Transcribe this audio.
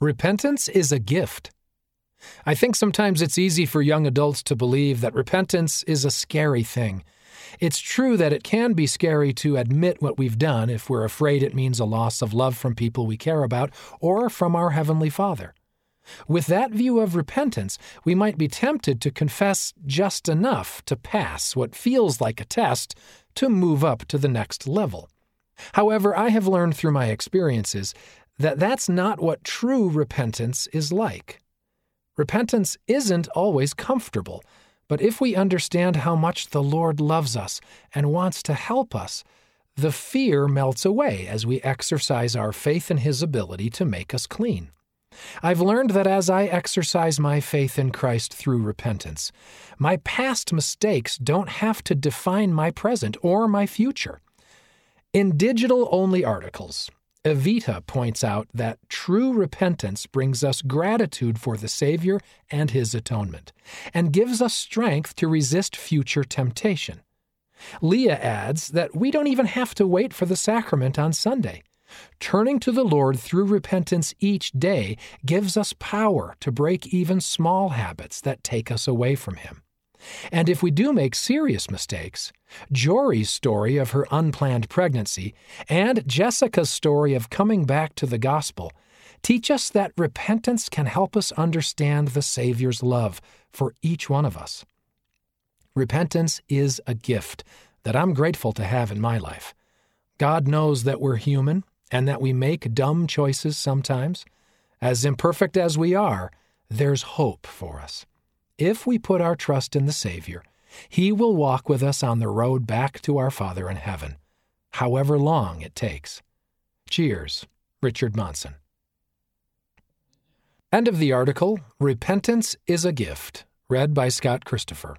Repentance is a gift. I think sometimes it's easy for young adults to believe that repentance is a scary thing. It's true that it can be scary to admit what we've done if we're afraid it means a loss of love from people we care about or from our Heavenly Father. With that view of repentance, we might be tempted to confess just enough to pass what feels like a test to move up to the next level. However, I have learned through my experiences that that's not what true repentance is like. Repentance isn't always comfortable, but if we understand how much the Lord loves us and wants to help us, the fear melts away as we exercise our faith in His ability to make us clean. I've learned that as I exercise my faith in Christ through repentance, my past mistakes don't have to define my present or my future. In digital only articles, Evita points out that true repentance brings us gratitude for the Savior and His atonement, and gives us strength to resist future temptation. Leah adds that we don't even have to wait for the sacrament on Sunday. Turning to the Lord through repentance each day gives us power to break even small habits that take us away from Him. And if we do make serious mistakes, Jory's story of her unplanned pregnancy and Jessica's story of coming back to the gospel teach us that repentance can help us understand the Savior's love for each one of us. Repentance is a gift that I'm grateful to have in my life. God knows that we're human and that we make dumb choices sometimes. As imperfect as we are, there's hope for us. If we put our trust in the Savior, He will walk with us on the road back to our Father in heaven, however long it takes. Cheers, Richard Monson. End of the article Repentance is a Gift, read by Scott Christopher.